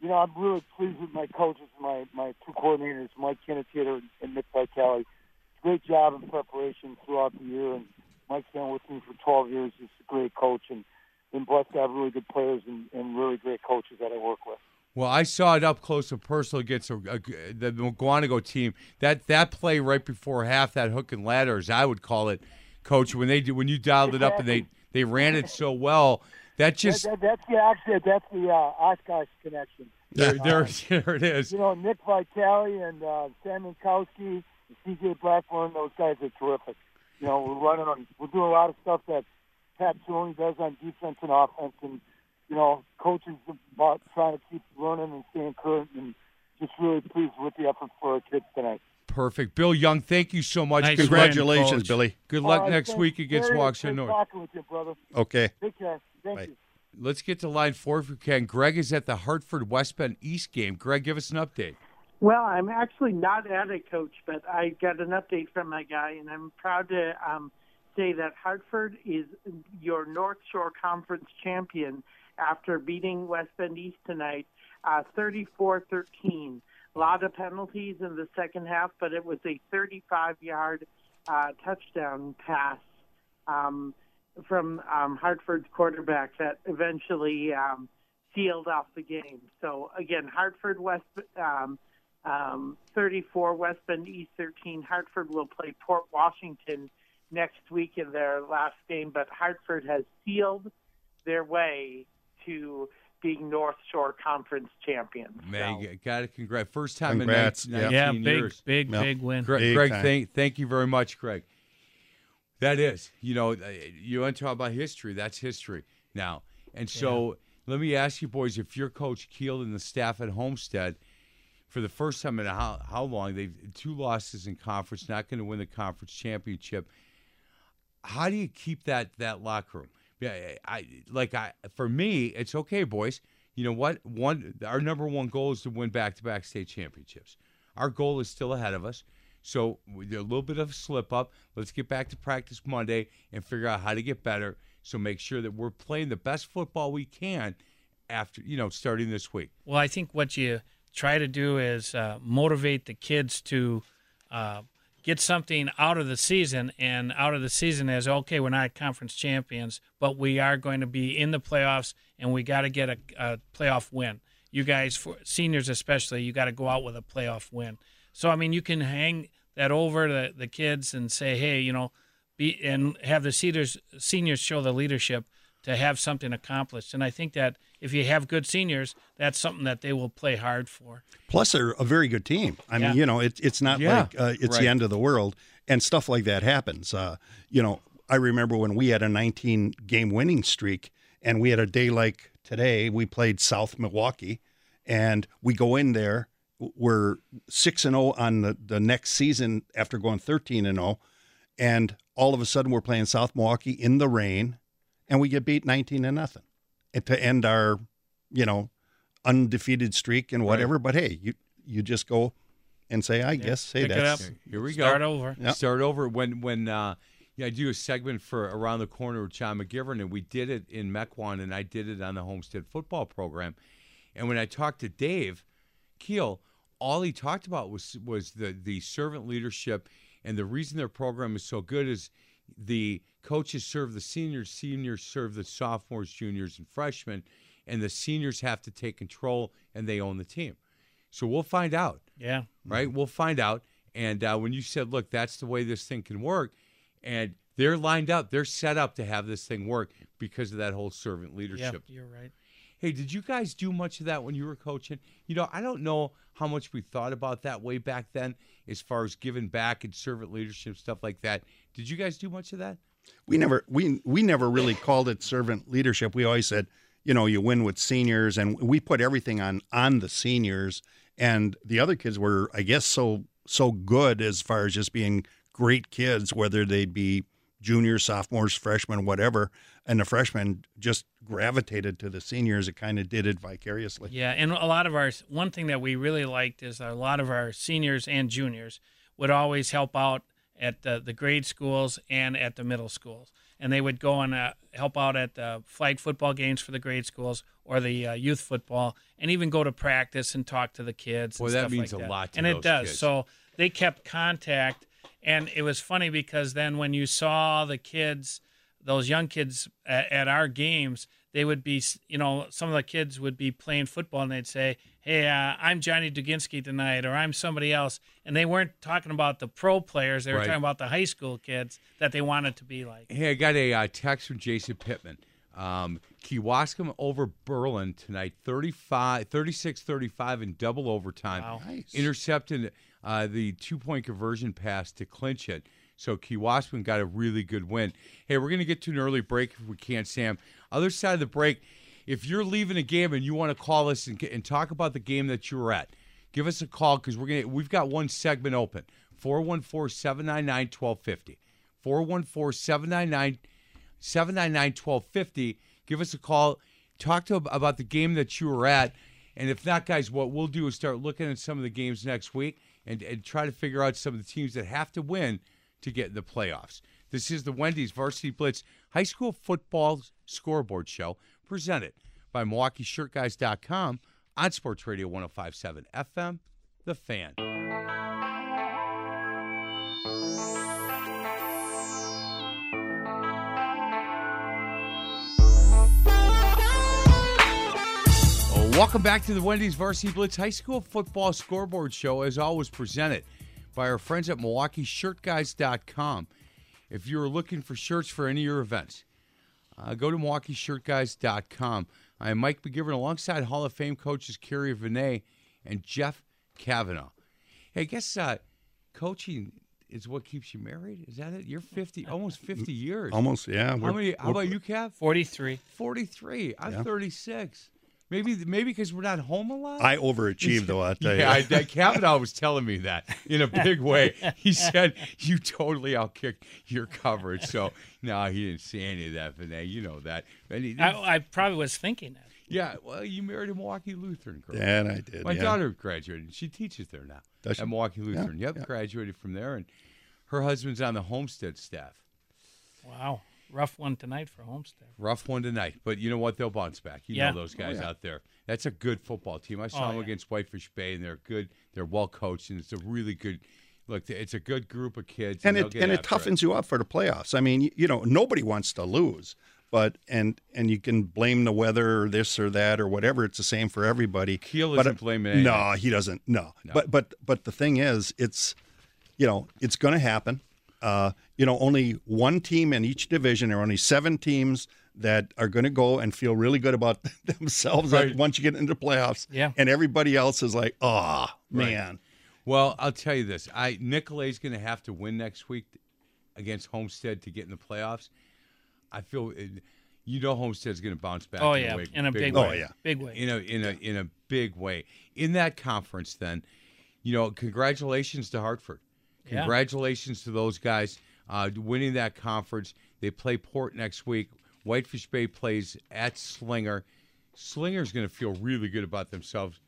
you know, I'm really pleased with my coaches, my my two coordinators, Mike Kinnitator and Nick Vitale. Great job in preparation throughout the year, and Mike's been with me for 12 years. He's a great coach, and been blessed to have really good players and, and really great coaches that I work with. Well, I saw it up close and personal against a, a, the Mukwonago team. That that play right before half, that hook and ladder, as I would call it, Coach. When they when you dialed it up and they they ran it so well, that just that, that, that's the actually that's the uh, Oshkosh connection. there, Uh, there, there it is. You know, Nick Vitale and uh, Sam Minkowski, and C.J. Blackburn, those guys are terrific. You know, we're running on, we're doing a lot of stuff that Pat Tony does on defense and offense, and you know, coaches about trying to keep learning and staying current, and just really pleased with the effort for our kids tonight. Perfect, Bill Young. Thank you so much. Nice Good win, Congratulations, Billy. Good luck right, next thanks. week against Very Waukesha North. talking with you, brother. Okay. Take care. Thank Bye. you. Let's get to line four if we can. Greg is at the Hartford West Bend East game. Greg, give us an update. Well, I'm actually not at a Coach, but I got an update from my guy, and I'm proud to um, say that Hartford is your North Shore Conference champion after beating West Bend East tonight, uh, 34-13. A lot of penalties in the second half, but it was a 35-yard uh, touchdown pass um, from um, Hartford's quarterback that eventually um, sealed off the game. So again, Hartford West um, um, 34, West Bend East 13. Hartford will play Port Washington next week in their last game, but Hartford has sealed their way to being North Shore Conference champions. Man, you got to Congrats. First time Congrats. in Yeah. 19, Yeah, big, years. big, Yeah. big win. Greg, Big Greg time. thank, thank you very much, Greg. That is, you know, uh, you want to talk about history. That's history now. And so let me ask you, boys, if you're Coach Keel and the staff at Homestead, for the first time in how, how long, they've two losses in conference, not going to win the conference championship. How do you keep that that locker room? Yeah, I like I for me, it's okay, boys. You know what? One, our number one goal is to win back-to-back state championships. Our goal is still ahead of us. So a little bit of a slip up. Let's get back to practice Monday and figure out how to get better. So make sure that we're playing the best football we can after you know starting this week. Well, I think what you try to do is uh, motivate the kids to uh, get something out of the season. And out of the season is okay, we're not conference champions, but we are going to be in the playoffs, and we got to get a, a playoff win. You guys, for seniors especially, you got to go out with a playoff win. So I mean, you can hang that over the the kids and say, hey, you know, be and have the seniors seniors show the leadership to have something accomplished. And I think that if you have good seniors, that's something that they will play hard for. Plus, they're a very good team. I Yeah. mean, you know, it, it's not Yeah. like uh, it's Right. the end of the world, and stuff like that happens. Uh, you know, I remember when we had a 19 game winning streak, and we had a day like today. We played South Milwaukee, and we go in there. We're six and zero on the, the next season after going 13 and zero, and all of a sudden we're playing South Milwaukee in the rain, and we get beat 19 to nothing, to end our, you know, undefeated streak and whatever. But hey, you you just go and say, I guess, hey, that's Here we Start go. over. Yep. Start over. When when uh, yeah, I do a segment for Around the Corner with John McGivern, and we did it in Mequon, and I did it on the Homestead football program. And when I talked to Dave Keel, all he talked about was was the the servant leadership, and the reason their program is so good is the coaches serve the seniors, seniors serve the sophomores, juniors, and freshmen, and the seniors have to take control and they own the team. So we'll find out Yeah. right? We'll find out. And uh, when you said, look, that's the way this thing can work, and they're lined up, they're set up to have this thing work because of that whole servant leadership. you're right. Hey, did you guys do much of that when you were coaching? You know, I don't know how much we thought about that way back then as far as giving back and servant leadership stuff like that. Did you guys do much of that? we never we we never really called it servant leadership. We always said, you know, you win with seniors, and we put everything on on the seniors, and the other kids were, I guess, so so good as far as just being great kids, whether they'd be juniors, sophomores, freshmen, whatever, and the freshmen just gravitated to the seniors. It kind of did it vicariously. Yeah, and a lot of our one thing that we really liked is a lot of our seniors and juniors would always help out at the, the grade schools and at the middle schools, and they would go and uh, help out at the flag football games for the grade schools or the uh, youth football, and even go to practice and talk to the kids. Boy, and that stuff means like a that. lot to and those it does. kids. So they kept contact, and it was funny because then when you saw the kids those young kids at, at our games, they would be, you know, some of the kids would be playing football and they'd say, Hey, uh, I'm Johnny Duginski tonight, or I'm somebody else. And they weren't talking about the pro players, they were Right. talking about the high school kids that they wanted to be like. Hey, I got a uh, text from Jason Pittman. Um, Kewaskum over Berlin tonight, 35, 36-35 in double overtime. Wow. Nice. Intercepted uh, the two-point conversion pass to clinch it. So Kewaskum got a really good win. Hey, we're going to get to an early break if we can, Sam. Other side of the break, if you're leaving a game and you want to call us and, and talk about the game that you were at, give us a call because we're gonna we've got one segment open 414-799-1250 414-799 799-1250 give us a call talk to about the game that you were at and if not guys what we'll do is start looking at some of the games next week and, and try to figure out some of the teams that have to win to get in the playoffs. This is the wendy's varsity blitz high school football scoreboard show presented by milwaukeeshirtguys.com on sports radio 1057 fm the fan welcome back to the Wendy's Varsity Blitz High School Football Scoreboard Show, as always presented by our friends at MilwaukeeShirtGuys.com. If you're looking for shirts for any of your events, uh, go to MilwaukeeShirtGuys.com. I am Mike McGivern alongside Hall of Fame coaches Kerry Vinay and Jeff Kavanaugh. Hey, I guess uh, coaching is what keeps you married. Is that it? You're 50, almost 50 years. Almost, yeah. How many? How about you, Cav? 43. 43. I'm Yeah. 36. Maybe maybe because we're not home a lot. I overachieved, though, I'll tell yeah, you. I, that Kavanaugh was telling me that in a big way. He said you totally outkicked your coverage. So no, he didn't see any of that, Vinay. You know that. And he- I, I probably was thinking that. yeah, well, you married a Milwaukee Lutheran girl. Yeah, and I did, My yeah. daughter graduated. She teaches there now Does she? at Milwaukee Yeah, Lutheran. Yep, yeah. graduated from there, and her husband's on the Homestead staff. Wow. Rough one tonight for Homestead. Rough one tonight, but you know what? They'll bounce back. You Yeah. know those Oh, guys yeah. out there. That's a good football team. I saw Oh, them yeah. against Whitefish Bay, and they're good. They're well coached, and it's a really good. Look, it's a good group of kids, and they'll it get and it after toughens you up for the playoffs. I mean, you, you know, nobody wants to lose, but and and you can blame the weather or this or that or whatever. It's the same for everybody. Keel But, isn't uh, blaming No, he doesn't. No. No. But but but the thing is, it's you know, it's going to happen. Uh, you know, only one team in each division. There are only seven teams that are going to go and feel really good about themselves Right. once you get into the playoffs. Yeah. And everybody else is like, oh Right. man. Well, I'll tell you this: I Nicolet's going to have to win next week against Homestead to get in the playoffs. I feel, it- you know, Homestead's going to bounce back. Oh, in yeah, a way, in a big Oh, way. yeah. Big way. in a in a in a big way in that conference. Then, you know, congratulations to Hartford. Yeah. Congratulations to those guys uh, winning that conference. They play Port next week. Whitefish Bay plays at Slinger. Slinger's going to feel really good about themselves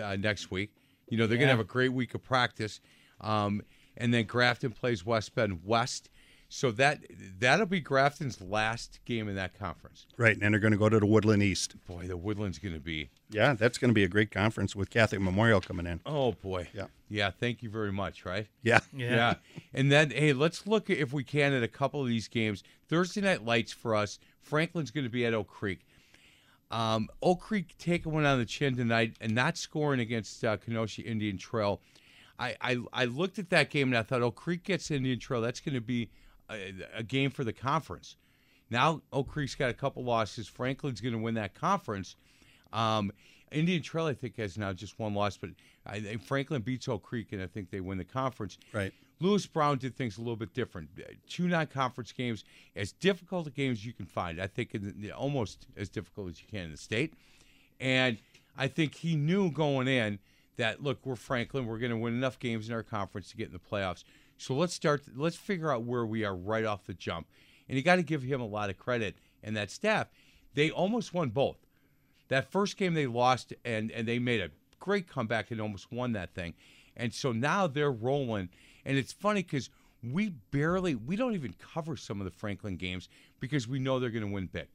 uh, next week. You know, they're going to have a great week of practice. Um, and then Grafton plays West Bend West. So that that'll be Grafton's last game in that conference. Right, and they're going to go to the Woodland East. Boy, the Woodland's going to be Yeah, that's going to be a great conference with Catholic Memorial coming in. Oh boy. Yeah. Yeah. Thank you very much. Right. Yeah. Yeah. And then hey, let's look if we can at a couple of these games. Thursday night lights for us. Franklin's going to be at Oak Creek. Um, Oak Creek taking one on the chin tonight and not scoring against uh, Kenosha Indian Trail. I, I I looked at that game and I thought Oak Creek gets Indian Trail. That's going to be a, a game for the conference. Now Oak Creek's got a couple losses. Franklin's going to win that conference. Um, Indian Trail, I think, has now just one loss, but I think Franklin beats Oak Creek, and I think they win the conference. Right. Lewis Brown did things a little bit different. Two non-conference games, as difficult a game as you can find. I think in the, almost as difficult as you can in the state. And I think he knew going in that look, we're Franklin, we're going to win enough games in our conference to get in the playoffs. So let's start. Let's figure out where we are right off the jump. And you got to give him a lot of credit and that staff. They almost won both. That first game they lost, and and they made a great comeback and almost won that thing. And so now they're rolling. And it's funny because we barely, we don't even cover some of the Franklin games because we know they're going to win big.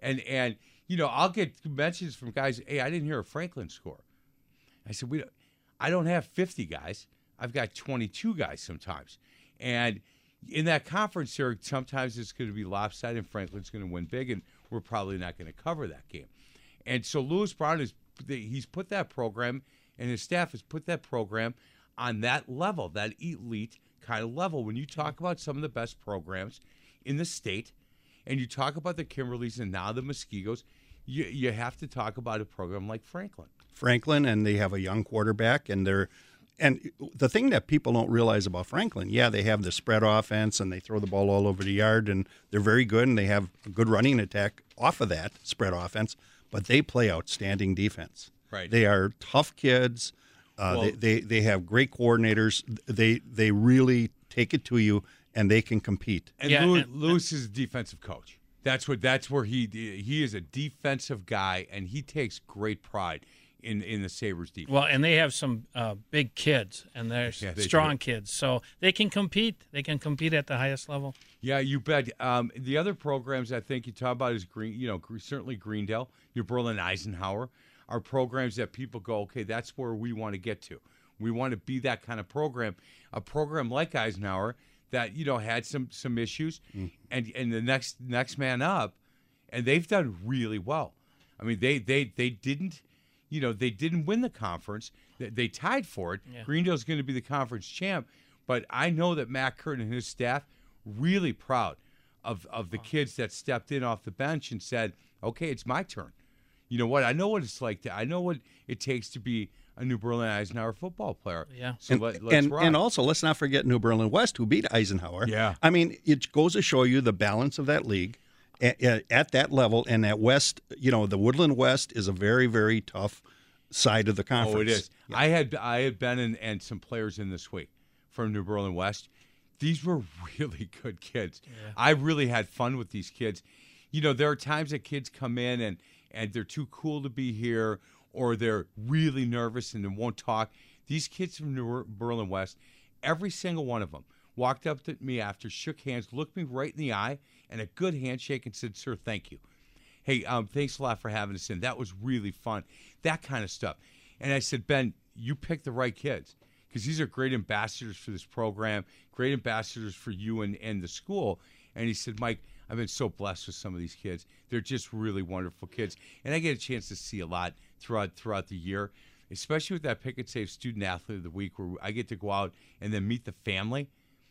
And and you know, I'll get mentions from guys. Hey, I didn't hear a Franklin score. I said we, don't, I don't have 50 guys. I've got 22 guys sometimes. And in that conference here, sometimes it's going to be lopsided and Franklin's going to win big, and we're probably not going to cover that game. And so Lewis Brown is he's put that program and his staff has put that program on that level, that elite kind of level. When you talk about some of the best programs in the state, and you talk about the Kimberleys and now the Muskegos, you you have to talk about a program like Franklin. Franklin, and they have a young quarterback, and they're and the thing that people don't realize about Franklin, yeah, they have the spread offense and they throw the ball all over the yard, and they're very good, and they have a good running attack off of that spread offense, but they play outstanding defense. Right. They are tough kids. Uh, Well- they, they they have great coordinators. They they really take it to you, and they can compete. And Lewis, Lewis is a defensive coach. That's what. That's where he he is a defensive guy, and he takes great pride in in the Sabers defense. Well, and they have some uh, big kids, and they're Yeah, they strong do. kids, so they can compete. They can compete at the highest level. Yeah, you bet. Um, the other programs I think you talk about is Green. You know, certainly Greendale, New Berlin, Eisenhower are programs that people go, okay, that's where we want to get to. We want to be that kind of program. A program like Eisenhower that you know had some some issues, and and the next next man up, and they've done really well. I mean, they they they didn't. You know, they didn't win the conference. They, they tied for it. Yeah. Greendale's going to be the conference champ. But I know that Matt Curtin and his staff really proud of of the kids that stepped in off the bench and said, "Okay, it's my turn." You know what? I know what it's like to. I know what it takes to be a New Berlin Eisenhower football player. Yeah. So and, let, let's and, and also, let's not forget New Berlin West, who beat Eisenhower. Yeah. I mean, it goes to show you the balance of that league at, at that level. And that West, you know, the Woodland West is a very, very tough side of the conference. Oh, it is. I had I had Ben and, and some players in this week from New Berlin West. These were really good kids. I really had fun with these kids. You know, there are times that kids come in and and they're too cool to be here, or they're really nervous and they won't talk. These kids from New Berlin West, every single one of them walked up to me after, shook hands, looked me right in the eye, and a good handshake and said, "Sir, thank you." Hey, um, thanks a lot for having us in. That was really fun. That kind of stuff. And I said, Ben, you picked the right kids because these are great ambassadors for this program, great ambassadors for you and, and the school. And he said, Mike, I've been so blessed with some of these kids. They're just really wonderful kids. And I get a chance to see a lot throughout throughout the year, especially with that Pick Save Student Athlete of the Week where I get to go out and then meet the family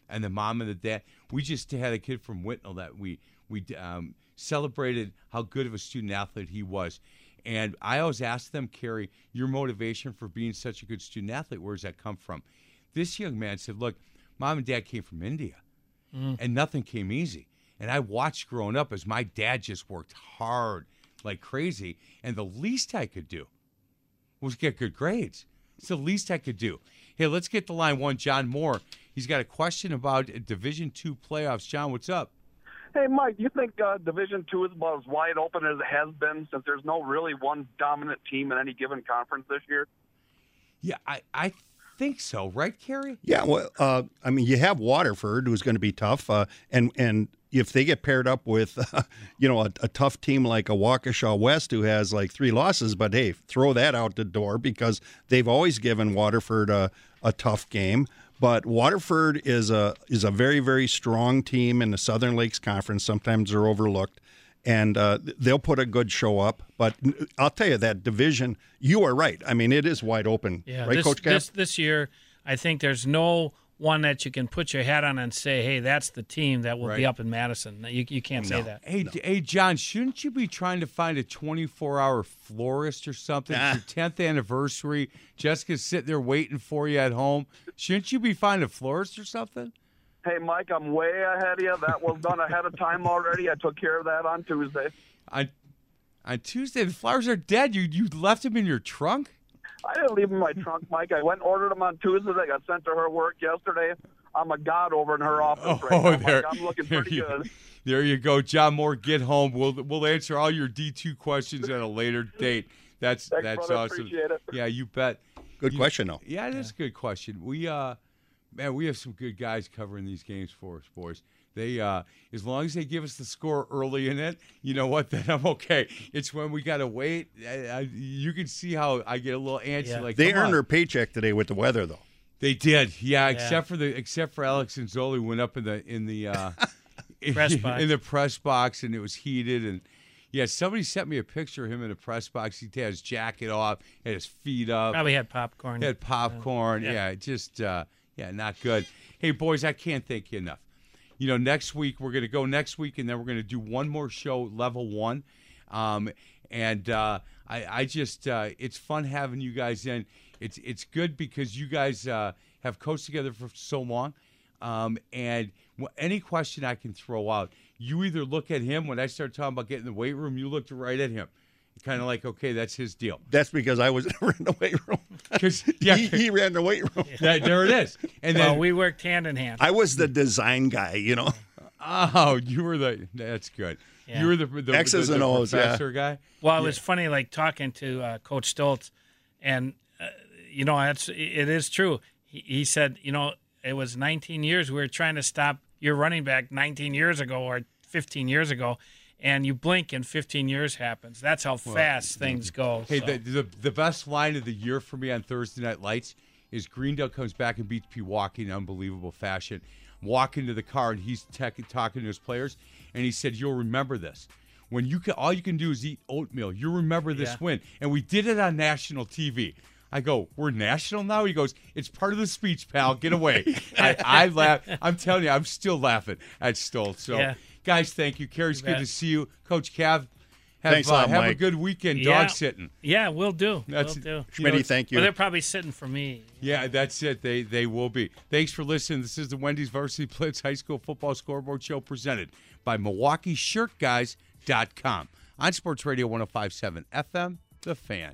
and the mom and the dad. We just had a kid from Whitnall that we we um, celebrated how good of a student athlete he was. And I always ask them, Kerry, your motivation for being such a good student athlete, where does that come from? This young man said, Look, mom and dad came from India, Mm. and nothing came easy. And I watched growing up as my dad just worked hard like crazy, and the least I could do was get good grades. It's the least I could do. Hey, let's get the line one. John Moore. He's got a question about Division Two playoffs. John, what's up? Hey, Mike, do you think uh, Division Two is about as wide open as it has been since there's no really one dominant team in any given conference this year? Yeah, I, I think so, right, Kerry? Yeah, well, uh, I mean, you have Waterford, who's going to be tough, uh, and and if they get paired up with, uh, you know, a, a tough team like a Waukesha West, who has like three losses, but hey, throw that out the door because they've always given Waterford a, a tough game. But Waterford is a is a very very strong team in the Southern Lakes Conference. Sometimes they're overlooked, and uh, they'll put a good show up. But I'll tell you that division, you are right. I mean, it is wide open, Yeah, right, this, Coach Cav? this this year, I think there's no one that you can put your hat on and say, "Hey, that's the team that will be up in Madison." You, you can't say that. Hey, D- hey, John, shouldn't you be trying to find a 24-hour florist or something? Ah. It's your 10th anniversary. Jessica's sitting there waiting for you at home. Shouldn't you be finding a florist or something? Hey, Mike, I'm way ahead of you. That was done ahead of time already. I took care of that on Tuesday. On on Tuesday, the flowers are dead. You you left them in your trunk. I didn't leave them in my trunk, Mike. I went and ordered them on Tuesday. They got sent to her work yesterday. I'm a god over in her office right now. Mike. Oh, there, I'm looking there pretty you, good. There you go, John Moore. Get home. We'll we'll answer all your D two questions at a later date. That's Thanks, that's brother. awesome. Appreciate it. Yeah, you bet. Good You- question, though. Yeah, it is a good question. We uh, man, we have some good guys covering these games for us, boys. They uh, as long as they give us the score early in it, you know what? Then I'm okay. It's when we gotta wait. I, I, you can see how I get a little antsy. Like that. they earned on. their paycheck today with the weather, though. They did, yeah, Yeah. Except for the except for Alex and Zoli went up in the in the uh, in, Press box. in the press box and it was heated and yeah. Somebody sent me a picture of him in a press box. He had his jacket off, had his feet up, Probably had popcorn. had popcorn. Yeah. yeah, just uh, yeah, not good. Hey boys, I can't thank you enough. You know, next week we're gonna go next week and then we're gonna do one more show, level one. Um, and uh, I, I just uh, it's fun having you guys in. It's it's good because you guys uh, have coached together for so long. Um, and any question I can throw out, you either look at him when I start talking about getting the weight room, you looked right at him, kind of like, okay, that's his deal. That's because I was never in the weight room. Because yeah, he, he ran the weight room. Yeah, there it is. And well, then we worked hand in hand. I was the design guy, you know. Oh, you were the. That's good. Yeah. You were the, the X's the, and the O's, yeah. professor guy. Well, it was funny, like talking to uh, Coach Stoltz, and uh, you know, that's it is true. He, he said, you know, it was 19 years we were trying to stop your running back 19 years ago or 15 years ago, and you blink and 15 years happens. That's how Well, fast things go. Hey, so. the, the the best line of the year for me on Thursday Night Lights is Greendale comes back and beats Pewaukee in unbelievable fashion. Walking to the car and he's tech, talking to his players, and he said, "You'll remember this." When you can, all you can do is eat oatmeal. You remember this Yeah. win, and we did it on national TV. I go, we're national now. He goes, it's part of the speech, pal. Get away. I, I laugh. I'm telling you, I'm still laughing at Stoltz. So, Yeah. Guys, thank you. Kerry's You good to see you, Coach Cav. Have, Thanks a uh, lot, have a good weekend Yeah. dog sitting. Yeah, we'll do. That's- we'll do. you know, thank you. Well, they're probably sitting for me. Yeah, that's it. They they will be. Thanks for listening. This is the Wendy's Varsity Blitz High School Football Scoreboard Show presented by MilwaukeeShirtGuys.com on Sports Radio 1057 FM, The Fan.